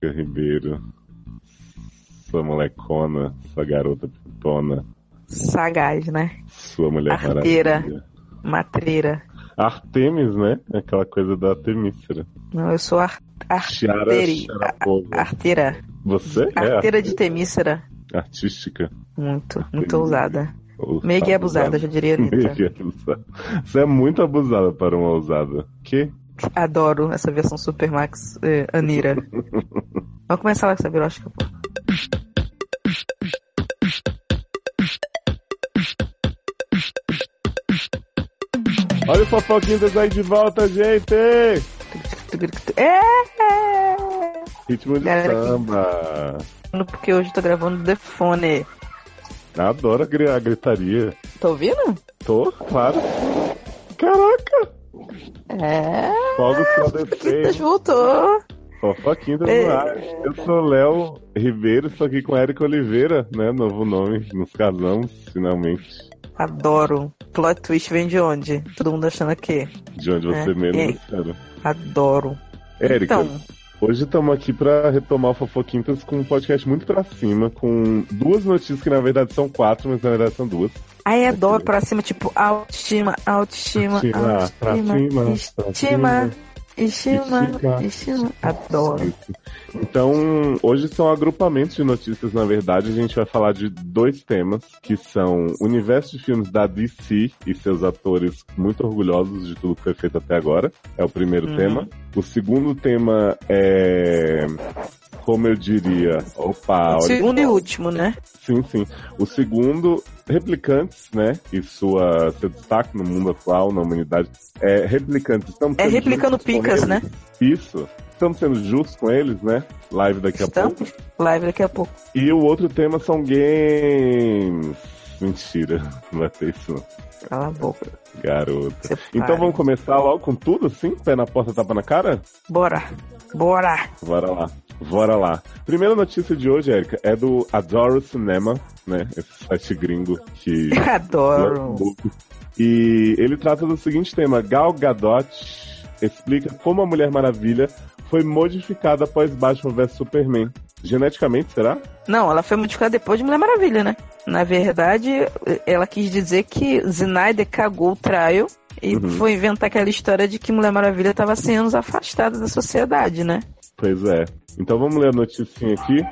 Jéssica Ribeiro. Sua molecona, sua garota pintona. Sagaz, né? Sua mulher Arteira. maravilha. Matreira. Artemis, né? Aquela coisa da Artemísera. Não, eu sou ar arteri, arteira. Você é Arteira de Temícera. artística. Muito, muito ousada. Ou Meio que abusada, já diria a Anitta. Meio que abusada. Você é muito abusada para uma ousada. Que? Adoro essa versão Supermax eh, Anira. Vamos começar lá com essa birosca, pô. Olha o Fofoquinhas aí de volta, gente! É! Ritmo de Galera samba. Porque hoje eu tô gravando The Fone. Adoro a gri- a gritaria. Tá ouvindo? Tô, claro. Caraca! É. Fogos pra Quintas descer. voltou. Fofoquinhas É. no ar. Eu sou Léo Ribeiro, estou aqui com Érica Oliveira, né? Novo nome. Nos casamos, finalmente. Adoro. Plot twist vem de onde? Todo mundo achando que. De onde você É. E- espera. Adoro. Érica, Então, Hoje estamos aqui para retomar o Fofoquintas com um podcast muito pra cima, com duas notícias que na verdade são quatro, mas na verdade são duas. aí adoro pra cima, tipo, autoestima, autoestima, Autoestima, pra autoestima, cima, pra estima, Estica. estima. Adoro. Então, hoje são agrupamentos de notícias, na verdade. A gente vai falar de dois temas, que são o universo de filmes da DC e seus atores muito orgulhosos de tudo que foi feito até agora. É o primeiro Uhum. tema. O segundo tema é. Como eu diria. Opa, olha. Segundo e último, né? Sim, sim. O segundo, replicantes, né? E sua, seu destaque no mundo atual, na humanidade. É, replicantes. Estamos É replicando picas, né? Isso. Estamos sendo justos com eles, né? Live daqui a pouco. Estamos? Live daqui a pouco. E o outro tema são games. Mentira, não vai ter isso não. Cala a boca. Garota. Você Então para. vamos começar logo com tudo, assim? Pé na porta, tapa na cara? Bora. Bora. Bora lá. Bora lá. Primeira notícia de hoje, Erika, é do Adoro Cinema, né? Esse site gringo que Adoro. E ele trata do seguinte tema: Gal Gadot explica como a Mulher Maravilha foi modificada após Batman vs Superman. Geneticamente, será? Não, ela foi modificada depois de Mulher Maravilha, né? Na verdade, ela quis dizer que Snyder cagou o traio e Uhum. foi inventar aquela história de que Mulher Maravilha estava 100 anos afastada da sociedade, né? Pois é. Então vamos ler a noticinha aqui.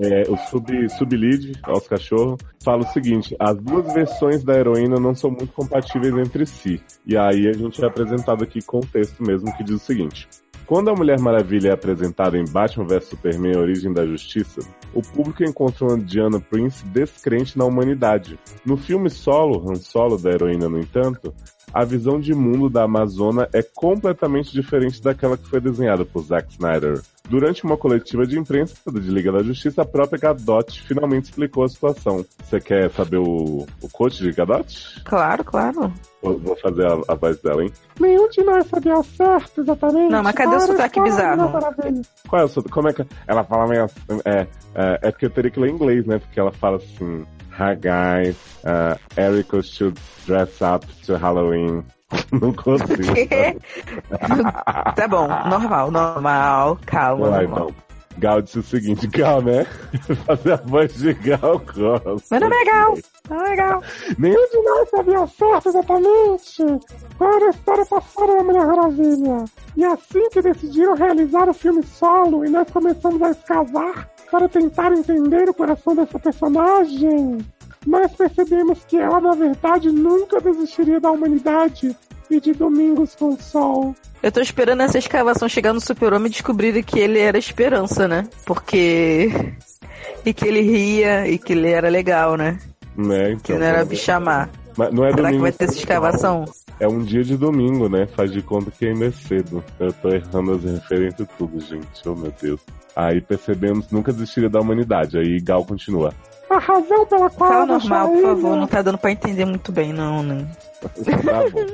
É, o sub, sublead aos cachorros fala o seguinte: as duas versões da heroína não são muito compatíveis entre si. E aí a gente é apresentado aqui com o texto mesmo que diz o seguinte: quando a Mulher Maravilha é apresentada em Batman vs Superman: Origem da Justiça, o público encontra uma Diana Prince descrente na humanidade. No filme solo, Han Solo da heroína, no entanto, a visão de mundo da Amazona é completamente diferente daquela que foi desenhada por Zack Snyder. Durante uma coletiva de imprensa de Liga da Justiça, a própria Gadot finalmente explicou a situação. Você quer saber o, o coach de Gadot? Claro, claro. Vou, vou fazer a, a voz dela, hein? Nenhum de nós sabia ao certo, exatamente. Não, mas cadê o sotaque bizarro? Qual é o sotaque? Como é que ela fala meio assim? É, é, é porque eu teria que ler em inglês, né? Porque ela fala assim: Hi guys, uh, Erica should dress up to Halloween. Não consigo. Quê? tá bom, normal, normal, calma. Lá, normal. então. Gal disse o seguinte, Gal, né? Fazer a voz de Gal Costa. Meu nome é Gal. Não é Gal. Nenhum de nós sabia certo exatamente qual era a história passada da Mulher Maravilha. E assim que decidiram realizar o filme solo e nós começamos a escavar para tentar entender o coração dessa personagem, nós percebemos que ela, na verdade, nunca desistiria da humanidade e de Domingos com o Sol. Eu tô esperando essa escavação chegar no super-homem e descobrir que ele era esperança, né? Porque... E que ele ria e que ele era legal, né? Né, Que então, não era bichamar. Mas não é Será que vai ter essa escavação? É um dia de domingo, né? Faz de conta que ainda é cedo. Eu tô errando as referências e tudo, gente. Oh, meu Deus. Aí percebemos nunca desistiria da humanidade. Aí Gal continua. A razão pela qual Fala normal, por favor. ele- Não tá dando pra entender muito bem, não, né? Tá bom.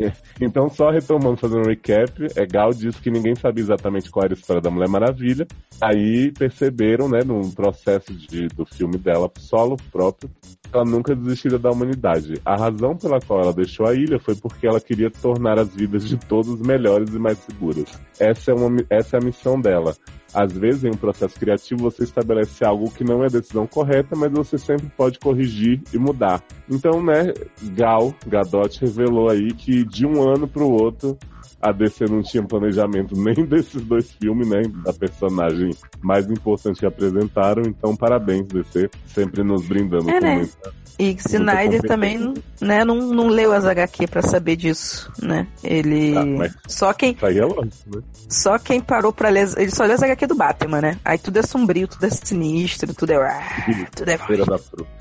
Então, só retomando, fazendo um recap, é, Gal disse que ninguém sabia exatamente qual era a história da Mulher Maravilha. Aí perceberam, né, num processo de, do filme dela, solo próprio, que ela nunca desistiria da humanidade. A razão pela qual ela deixou a ilha foi porque ela queria tornar as vidas de todos melhores e mais seguras. Essa é, uma, essa é a missão dela. Às vezes em um processo criativo você estabelece algo que não é a decisão correta, mas você sempre pode corrigir e mudar. Então, né, Gal, Gadot revelou aí que de um ano para o outro a DC não tinha planejamento nem desses dois filmes, né? Da personagem mais importante que apresentaram. Então, parabéns, DC, sempre nos brindando é, com né? muita e Snyder também né, não, não leu as HQ para saber disso, né? Ele. Ah, só quem. É lógico, né? Só quem parou pra ler. Ele só leu as HQ do Batman, né? Aí tudo é sombrio, tudo é sinistro, tudo é. tudo é.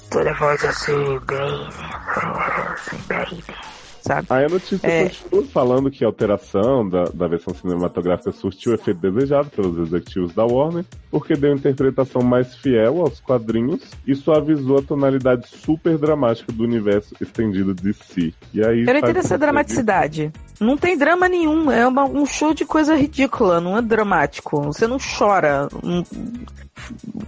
Tudo é voz assim, bem. Sabe? Aí a notícia é... continua falando que a alteração da, da versão cinematográfica surtiu o efeito desejado pelos executivos da Warner, porque deu interpretação mais fiel aos quadrinhos e suavizou a tonalidade super dramática do universo estendido de si. E aí, Eu não entendo essa dramaticidade. Não tem drama nenhum, é uma, um show de coisa ridícula, não é dramático. Você não chora.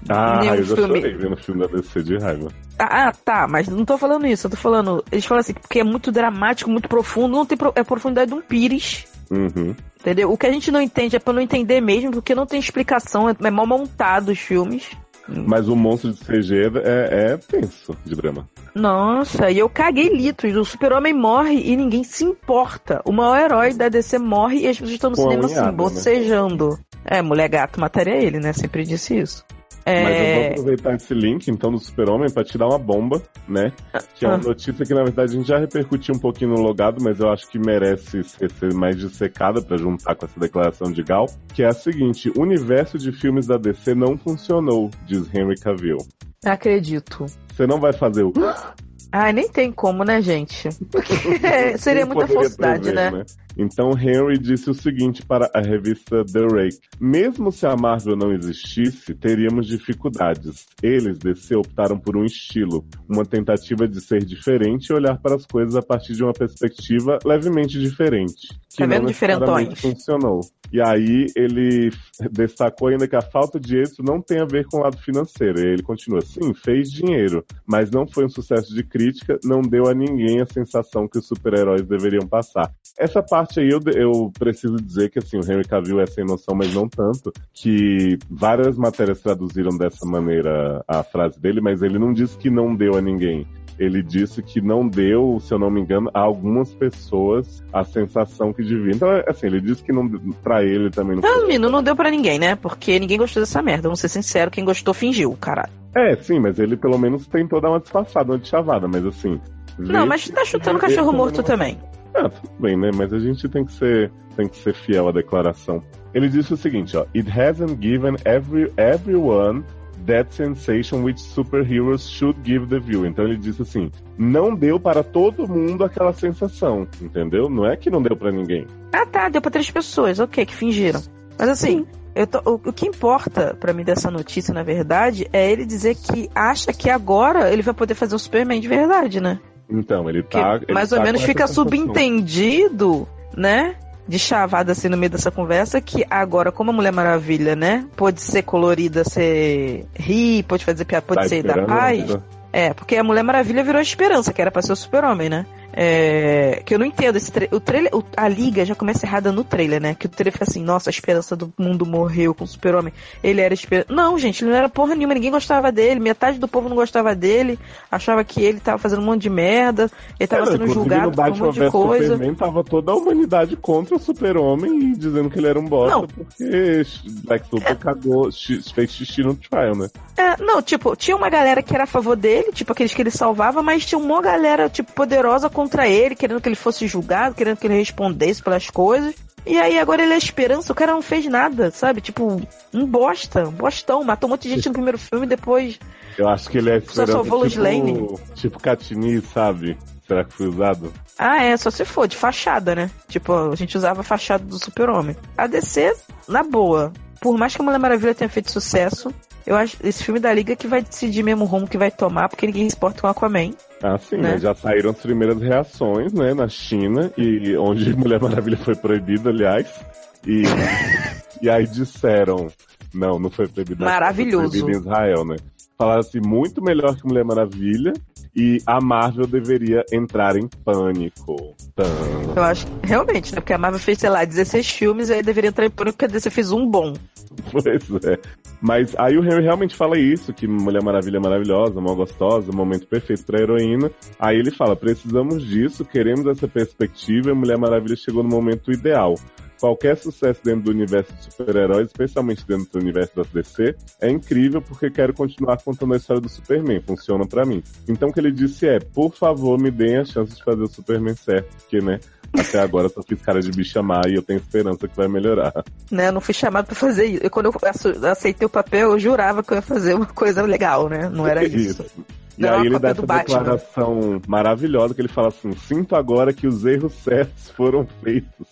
ah, eu já filme. chorei vendo filme da DC de raiva. Ah, ah, tá, mas não tô falando isso, eu tô falando. Eles falam assim, porque é muito dramático, muito profundo, não tem pro, é a profundidade de um pires. Uhum. Entendeu? O que a gente não entende é pra não entender mesmo, porque não tem explicação, é, é mal montado os filmes. Mas o monstro de CG é, é tenso de drama. Nossa, e eu caguei litros. O super-homem morre e ninguém se importa. O maior herói da DC morre e as pessoas estão no Pô, cinema assim, né? bocejando. Né? É, mulher gato mataria ele, né? Sempre disse isso. É... Mas eu vou aproveitar esse link, então, do Super-Homem pra te dar uma bomba, né? Que é uma ah. notícia que, na verdade, a gente já repercutiu um pouquinho no logado, mas eu acho que merece ser, ser mais dissecada para juntar com essa declaração de Gal, que é a seguinte, o universo de filmes da DC não funcionou, diz Henry Cavill. Acredito. Você não vai fazer o... Ai, nem tem como, né, gente? Porque seria muita falsidade, prever, né? né? Então Henry disse o seguinte para a revista The Rake: Mesmo se a Marvel não existisse, teríamos dificuldades. Eles, DC, optaram por um estilo, uma tentativa de ser diferente e olhar para as coisas a partir de uma perspectiva levemente diferente. Que tá vendo diferentões? funcionou. E aí ele destacou ainda que a falta de êxito não tem a ver com o lado financeiro. E ele continua, sim, fez dinheiro, mas não foi um sucesso de crítica, não deu a ninguém a sensação que os super-heróis deveriam passar. Essa parte aí eu, eu preciso dizer que assim, o Henry Cavill é sem noção, mas não tanto, que várias matérias traduziram dessa maneira a frase dele, mas ele não disse que não deu a ninguém ele disse que não deu, se eu não me engano, a algumas pessoas a sensação que devia. Então, assim, ele disse que não para ele também não. Não, menino, não deu para ninguém, né? Porque ninguém gostou dessa merda. Vamos ser sinceros, quem gostou fingiu, caralho. É, sim, mas ele pelo menos tentou dar uma disfarçada, uma de chavada, mas assim. Não, mas tá chutando cachorro morto não... também. Ah, tudo bem, né? Mas a gente tem que ser, tem que ser fiel à declaração. Ele disse o seguinte, ó: It hasn't given every, everyone that sensation which superheroes should give the view. Então ele disse assim: não deu para todo mundo aquela sensação, entendeu? Não é que não deu para ninguém. Ah, tá, deu para três pessoas, ok, que fingiram. Mas assim, tô, o, o, que importa para mim dessa notícia, na verdade, é ele dizer que acha que agora ele vai poder fazer o Superman de verdade, né? Então, ele tá. ele mais tá ou menos fica subentendido, né? de chavada assim no meio dessa conversa que agora, como a Mulher Maravilha, né? Pode ser colorida, ser rir, pode fazer piada, pode tá ser da paz. Né? É, porque a Mulher Maravilha virou a esperança, que era pra ser o super-homem, né? É, que eu não entendo esse tra o trailer, o, a liga já começa errada no trailer, né? Que o trailer fica assim, nossa, a esperança do mundo morreu com o super-homem. Ele era esperança. Não, gente, ele não era porra nenhuma, ninguém gostava dele, metade do povo não gostava dele, achava que ele tava fazendo um monte de merda, ele tava é, sendo julgado por um monte de coisa. Superman tava toda a humanidade contra o super-homem e dizendo que ele era um bosta, não. porque Lex Luthor é. cagou, fez xixi no trial, né? É, não, tipo, tinha uma galera que era a favor dele, tipo aqueles que ele salvava, mas tinha uma galera, tipo, poderosa contra ele, querendo que ele fosse julgado, querendo que ele respondesse pelas coisas. E aí agora ele é esperança, o cara não fez nada, sabe? Tipo, um bosta, um bostão, matou um monte de gente no primeiro filme e depois. Eu acho que ele é esperança. Só salvou tipo, Lane. Tipo Katniss, sabe? Será que foi usado? Ah, é, só se for, de fachada, né? Tipo, a gente usava a fachada do super-homem. A DC, na boa, por mais que a Mulher Maravilha tenha feito sucesso, eu acho esse filme da Liga que vai decidir mesmo o rumo que vai tomar, porque ninguém se importa com Aquaman. Ah, sim, né? Já saíram as primeiras reações, né, na China, e onde Mulher Maravilha foi proibida, aliás. E, e aí disseram Não, não foi proibido. Maravilhoso. Foi proibido em Israel, né? Falaram assim, muito melhor que Mulher Maravilha. E a Marvel deveria entrar em pânico. Tã. Eu acho, realmente, né? Porque a Marvel fez, sei lá, 16 filmes e aí deveria entrar em pânico porque a DC fez um bom. Pois é. Mas aí o Henry realmente fala isso, que Mulher Maravilha é maravilhosa, mal gostosa, momento perfeito pra heroína. Aí ele fala, precisamos disso, queremos essa perspectiva e Mulher Maravilha chegou no momento ideal. Qualquer sucesso dentro do universo de super-heróis, especialmente dentro do universo da DC, é incrível porque quero continuar contando a história do Superman, funciona pra mim. Então o que ele disse é, por favor, me deem a chance de fazer o Superman certo, porque, né, até agora eu só fiz cara de me chamar e eu tenho esperança que vai melhorar. Né, eu não fui chamado pra fazer isso. E quando eu ace- aceitei o papel, eu jurava que eu ia fazer uma coisa legal, né? Não era isso. E Não, aí ele dá essa Batman. declaração maravilhosa que ele fala assim: sinto agora que os erros certos foram feitos.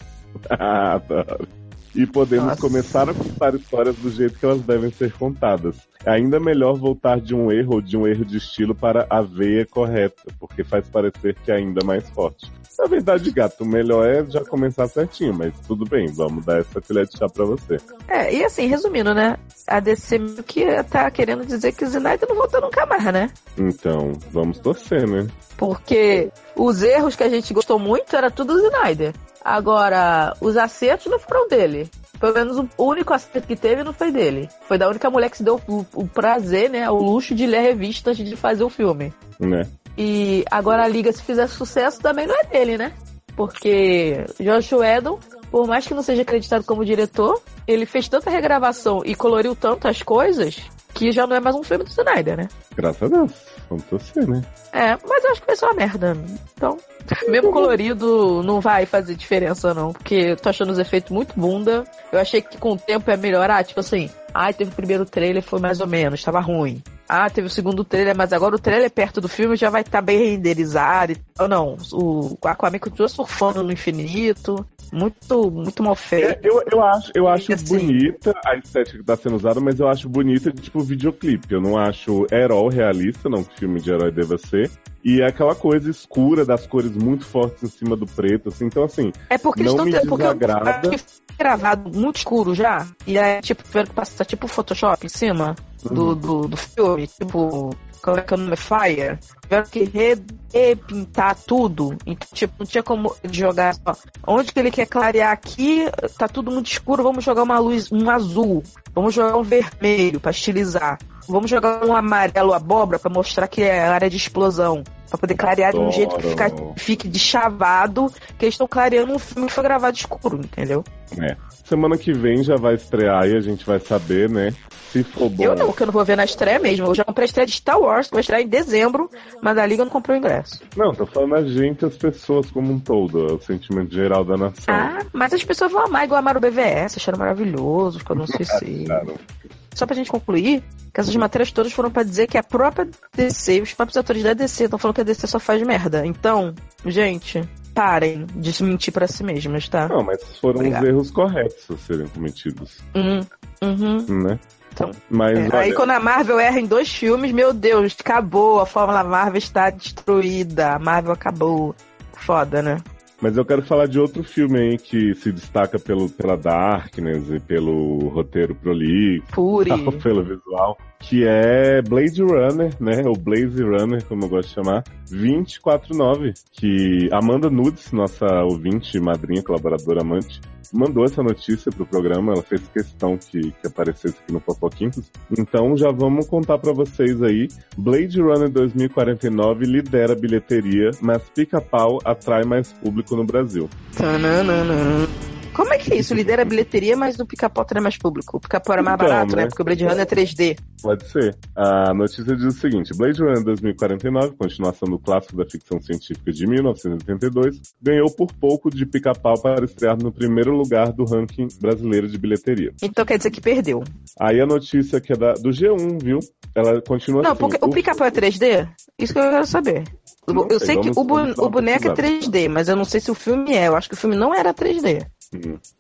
E podemos Nossa. começar a contar histórias do jeito que elas devem ser contadas. Ainda melhor voltar de um erro ou de um erro de estilo para a veia correta, porque faz parecer que é ainda mais forte. Na verdade, gato, o melhor é já começar certinho, mas tudo bem, vamos dar essa colher de chá pra você. É, e assim, resumindo, né? A DC meio que tá querendo dizer que o Snyder não volta nunca mais, né? Então, vamos torcer, né? Porque os erros que a gente gostou muito era tudo do Snyder. Agora, os acertos não foram dele. Pelo menos o único acerto que teve não foi dele. Foi da única mulher que se deu o, o prazer, né? O luxo de ler revistas de fazer o filme. Né? E agora a Liga, se fizer sucesso, também não é dele, né? Porque Josh Whedon, por mais que não seja acreditado como diretor, ele fez tanta regravação e coloriu tanto as coisas que já não é mais um filme do Snyder, né? Graças a Deus. Vamos torcer, né? É, mas eu acho que vai ser uma merda. Então, mesmo colorido não vai fazer diferença, não. Porque eu tô achando os efeitos muito bunda. Eu achei que com o tempo ia melhorar. Tipo assim, ai, teve o primeiro trailer, foi mais ou menos, tava ruim. Ah, teve o segundo trailer, mas agora o trailer perto do filme já vai estar bem renderizado. Ou não, o Aquaman continua surfando no infinito. Muito, muito mal É, feito. eu, eu acho, eu acho Assim. bonita a estética que tá sendo usada, mas eu acho bonita de tipo videoclipe. Eu não acho herói realista, não que filme de herói deva ser. E é aquela coisa escura das cores muito fortes em cima do preto, assim. Então, assim, É porque eles Não estão me tendo. Porque eu desagrada. acho que foi gravado muito escuro já. E aí, tipo, tiveram que passar tipo Photoshop em cima do, do, do filme. Tipo, como é que é o nome? Fire. Tiveram que re- repintar tudo. Então, tipo, não tinha como jogar só. Onde que ele quer clarear aqui, tá tudo muito escuro, vamos jogar uma luz, um azul. Vamos jogar um vermelho pra estilizar. Vamos jogar um amarelo abóbora pra mostrar que é área de explosão. Pra poder clarear de um jeito que fica, Adoro. fique de chavado, que eles estão clareando um filme que foi gravado escuro, entendeu? É. Semana que vem já vai estrear e a gente vai saber, né? Se for bom. Eu não, que eu não vou ver na estreia mesmo. Eu já comprei a estreia de Star Wars, que vai estrear em dezembro, mas a Liga não comprou o ingresso. Não, tô falando a gente, as pessoas como um todo, o sentimento geral da nação. Ah, mas as pessoas vão amar igual amaram o BVS, acharam maravilhoso, ficou no suicídio. Cara, Só pra gente concluir, que essas matérias todas foram pra dizer que a própria DC, os próprios atores da DC estão falando que a DC só faz merda. Então, gente, parem de mentir pra si mesmas, tá? Não, mas foram Obrigado. os erros corretos a serem cometidos, Uhum, uhum. né? Então, Mas É, olha, Aí quando a Marvel erra em dois filmes, meu Deus, acabou. A Fórmula Marvel está destruída. A Marvel acabou. Foda, né? Mas eu quero falar de outro filme aí que se destaca pelo, pela Darkness e pelo roteiro prolixo, pelo visual, que é Blade Runner, né? O Blaze Runner, como eu gosto de chamar, 249, que Amanda Nudes, nossa ouvinte, madrinha, colaboradora, amante, mandou essa notícia pro programa, ela fez questão que, que aparecesse aqui no Fofoquintos. Então já vamos contar pra vocês aí. Blade Runner 2049 lidera a bilheteria, mas Pica-Pau atrai mais público no Brasil. Tananana. Como é que é isso? Lidera a bilheteria, mas o pica-pau é mais público. O pica-pau era mais Então, barato, né? né? Porque o Blade Runner é 3D. Pode ser. A notícia diz o seguinte: Blade Runner 2049, continuação do clássico da ficção científica de 1982, ganhou por pouco de pica-pau para estrear no primeiro lugar do ranking brasileiro de bilheteria. Então quer dizer que perdeu. Aí a notícia que é da, do G1, viu? Ela continua Não, assim. porque o pica-pau é 3D? Isso que eu quero saber. Não eu sei, sei que o, bu- o boneco é pesquisada. 3D, mas eu não sei se o filme é. Eu acho que o filme não era 3D.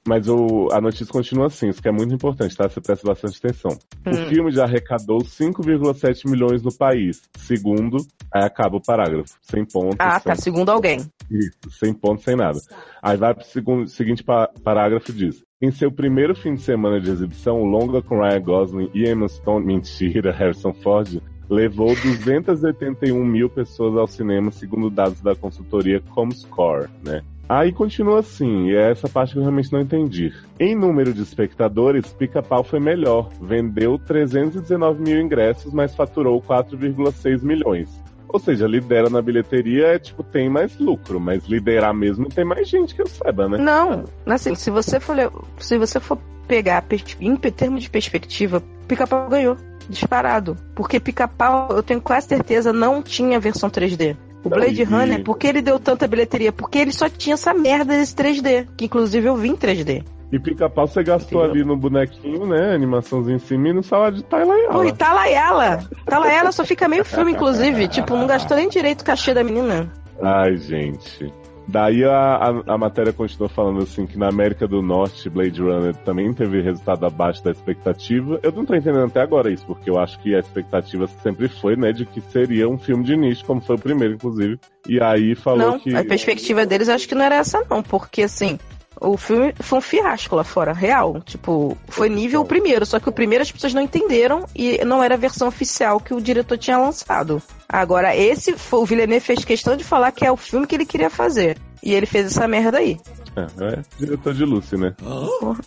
Mas o, a notícia continua assim, isso que é muito importante, tá? Você presta bastante atenção. O Hum. filme já arrecadou 5,7 milhões no país, segundo Aí acaba o parágrafo, sem ponto. Ah, sem... tá, segundo alguém. Isso, sem ponto, sem nada. Aí vai pro segundo, seguinte parágrafo diz. Em seu primeiro fim de semana de exibição, o longa com Ryan Gosling e Emma Stone, mentira, Harrison Ford, levou 281 mil pessoas ao cinema, segundo dados da consultoria Comscore, né? Aí continua assim, e é essa parte que eu realmente não entendi. Em número de espectadores, Pica-Pau foi melhor. Vendeu 319 mil ingressos, mas faturou 4,6 milhões. Ou seja, lidera na bilheteria é tipo, tem mais lucro, mas liderar mesmo tem mais gente que eu saiba, né? Não, assim, se você for, se você for pegar em termos de perspectiva, Pica-Pau ganhou, disparado. Porque Pica-Pau, eu tenho quase certeza, não tinha versão 3D. O Blade Runner, por que ele deu tanta bilheteria? Porque ele só tinha essa merda desse 3D, que inclusive eu vi em 3D. E pica-pau você gastou Entendeu? ali no bonequinho, né? Animaçãozinha em cima e no salário de Talayala. Pô, e Talayala! Talayala só fica meio filme, inclusive. tipo, não gastou nem direito o cachê da menina. Ai, gente. Daí a, a, a, matéria continua falando assim que na América do Norte, Blade Runner também teve resultado abaixo da expectativa. Eu não tô entendendo até agora isso, porque eu acho que a expectativa sempre foi, né, de que seria um filme de nicho, como foi o primeiro, inclusive. E aí falou não, que. A perspectiva deles acho que não era essa, não, porque assim. O filme foi um fiasco lá fora, real. Tipo, foi nível primeiro, só que o primeiro as pessoas não entenderam e não era a versão oficial que o diretor tinha lançado. Agora, esse, o Villeneuve fez questão de falar que é o filme que ele queria fazer. E ele fez essa merda aí. É, é diretor de Lucy, né?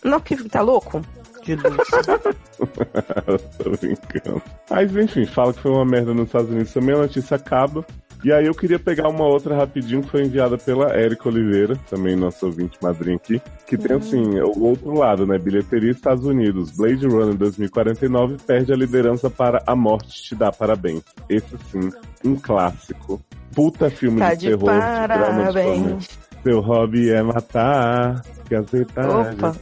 Não, que tá louco? De Lucy. Tô brincando. Mas enfim, fala que foi uma merda nos Estados Unidos também, a notícia acaba. E aí eu queria pegar uma outra rapidinho que foi enviada pela Érica Oliveira, também nosso ouvinte madrinha aqui, que tem assim, o outro lado, né? Bilheteria Estados Unidos, Blade Runner 2049 perde a liderança para A Morte Te Dá Parabéns. Esse sim, um clássico. Puta filme tá de, de terror. Parabéns. Seu hobby é matar, aceitar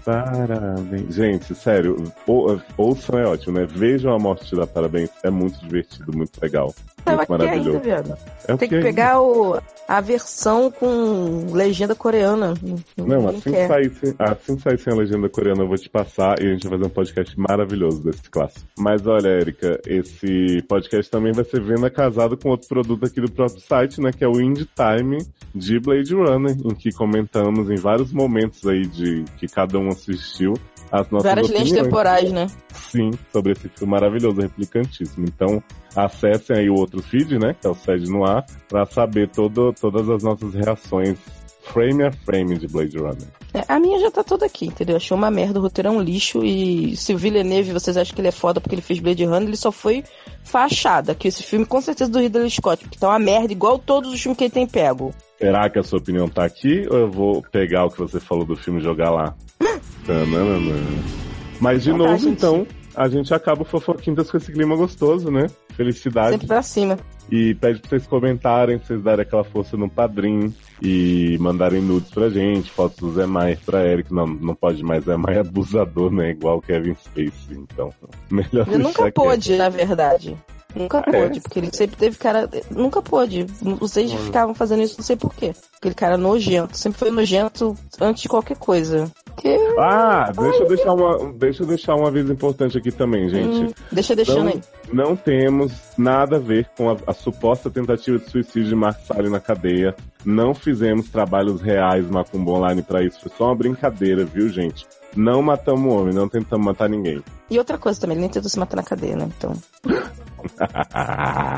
parabéns. Gente, sério, ou, ouçam é ótimo, né? Vejam a morte te dá parabéns, é muito divertido, muito legal. Muito maravilhoso. Ainda. É Tem que pegar o, a versão com legenda coreana. Não, assim que saísse, assim sair sem a legenda coreana, eu vou te passar e a gente vai fazer um podcast maravilhoso desse clássico. Mas olha, Erika, esse podcast também vai ser venda casado com outro produto aqui do próprio site, né? Que é o Indie Time de Blade Runner, em que comentamos em vários momentos aí de que cada um assistiu as nossas Várias opiniões. linhas temporais, né? Sim, sobre esse filme maravilhoso, replicantíssimo. Então, acessem aí o outro feed, né? Que é o Sede no Ar, pra saber todo, todas as nossas reações frame a frame de Blade Runner. É, a minha já tá toda aqui, entendeu? Achei uma merda, o roteiro é um lixo e se o Villeneuve, vocês acham que ele é foda porque ele fez Blade Runner, ele só foi fachada, que esse filme com certeza do Ridley Scott, porque tá uma merda igual todos os filmes que ele tem pego. Será que a sua opinião tá aqui ou eu vou pegar o que você falou do filme e jogar lá? Mas de tá, novo, tá, então, a gente acaba o Fofoquintas com esse clima gostoso, né? Felicidade. Sempre pra cima. E pede pra vocês comentarem, pra vocês darem aquela força no padrinho e mandarem nudes pra gente, fotos do Zé Maia pra Eric. Não, não pode mais, Zé Maia é abusador, né? Igual o Kevin Spacey, então. Melhor Ele nunca pôde, na verdade. Nunca pôde, é? porque ele sempre teve cara. Nunca pôde. Vocês ficavam fazendo isso, não sei porquê. Aquele cara nojento. Sempre foi nojento antes de qualquer coisa. Que... Ah, deixa Ai, eu deixar uma. Deixa eu deixar uma vez importante aqui também, gente. Hum, deixa deixando não, aí. Não temos nada a ver com a, a suposta tentativa de suicídio de Mark Salles na cadeia. Não fizemos trabalhos reais Macumba Online para isso. Foi só uma brincadeira, viu, gente? Não matamos o homem, não tentamos matar ninguém. E outra coisa também, ele nem tentou se matar na cadeia, né? Então.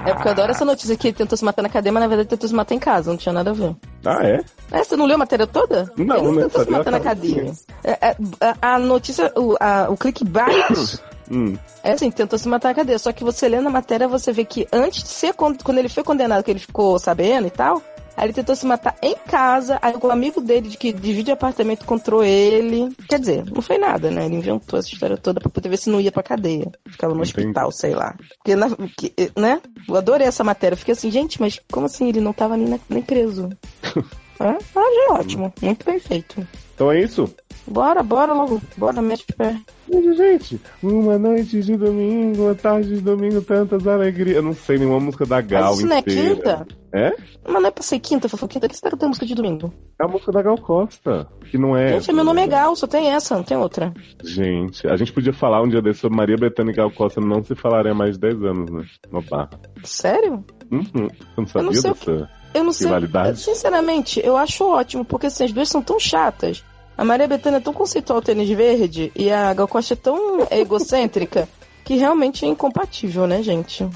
é porque eu adoro essa notícia que ele tentou se matar na cadeia, mas na verdade tentou se matar em casa, não tinha nada a ver. Ah, é? É, você não leu a matéria toda? Não, ele não tentou se matar na cadeia. É, é, a, notícia, o, a, o clickbait. Hum. É assim, tentou se matar na cadeia. Só que você lendo a matéria, você vê que antes de ser, quando ele foi condenado, que ele ficou sabendo e tal, Aí ele tentou se matar em casa, aí o amigo dele de que divide apartamento encontrou ele. Quer dizer, não foi nada, né? Ele inventou essa história toda pra poder ver se não ia pra cadeia. Ficava no Entendi. hospital, sei lá. Porque, na, que, né? Eu adorei essa matéria. Fiquei assim, gente, mas como assim? Ele não tava nem, nem preso. Ah, já é ótimo. Muito bem feito. Então é isso? Bora, bora logo. Bora, mete o pé. Gente, uma noite de domingo, uma tarde de domingo, tantas alegrias. Eu não sei nenhuma música da Gal Mas isso não é quinta? É? Mas não é pra ser quinta, fofoquinta. Que espera ter música de domingo? É a música da Gal Costa, que não é. Gente, meu nome é Gal, só tem essa, não tem outra. Gente, a gente podia falar um dia desse sobre Maria Bethânia e Gal Costa, não se falaria mais de 10 anos, né? No bar. Sério? Uhum. Você não sabia não sei dessa Eu não sei. Sinceramente, eu acho ótimo, porque assim, as duas são tão chatas. A Maria Bethânia é tão conceitual tênis verde e a Gal Costa é tão egocêntrica que realmente é incompatível, né, gente?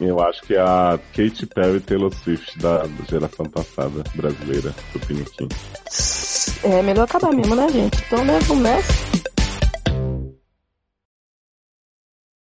Eu acho que é a Katy Perry Taylor Swift da geração passada brasileira do Piniquim. É melhor acabar mesmo, né, gente? Então, né, vamos nessa.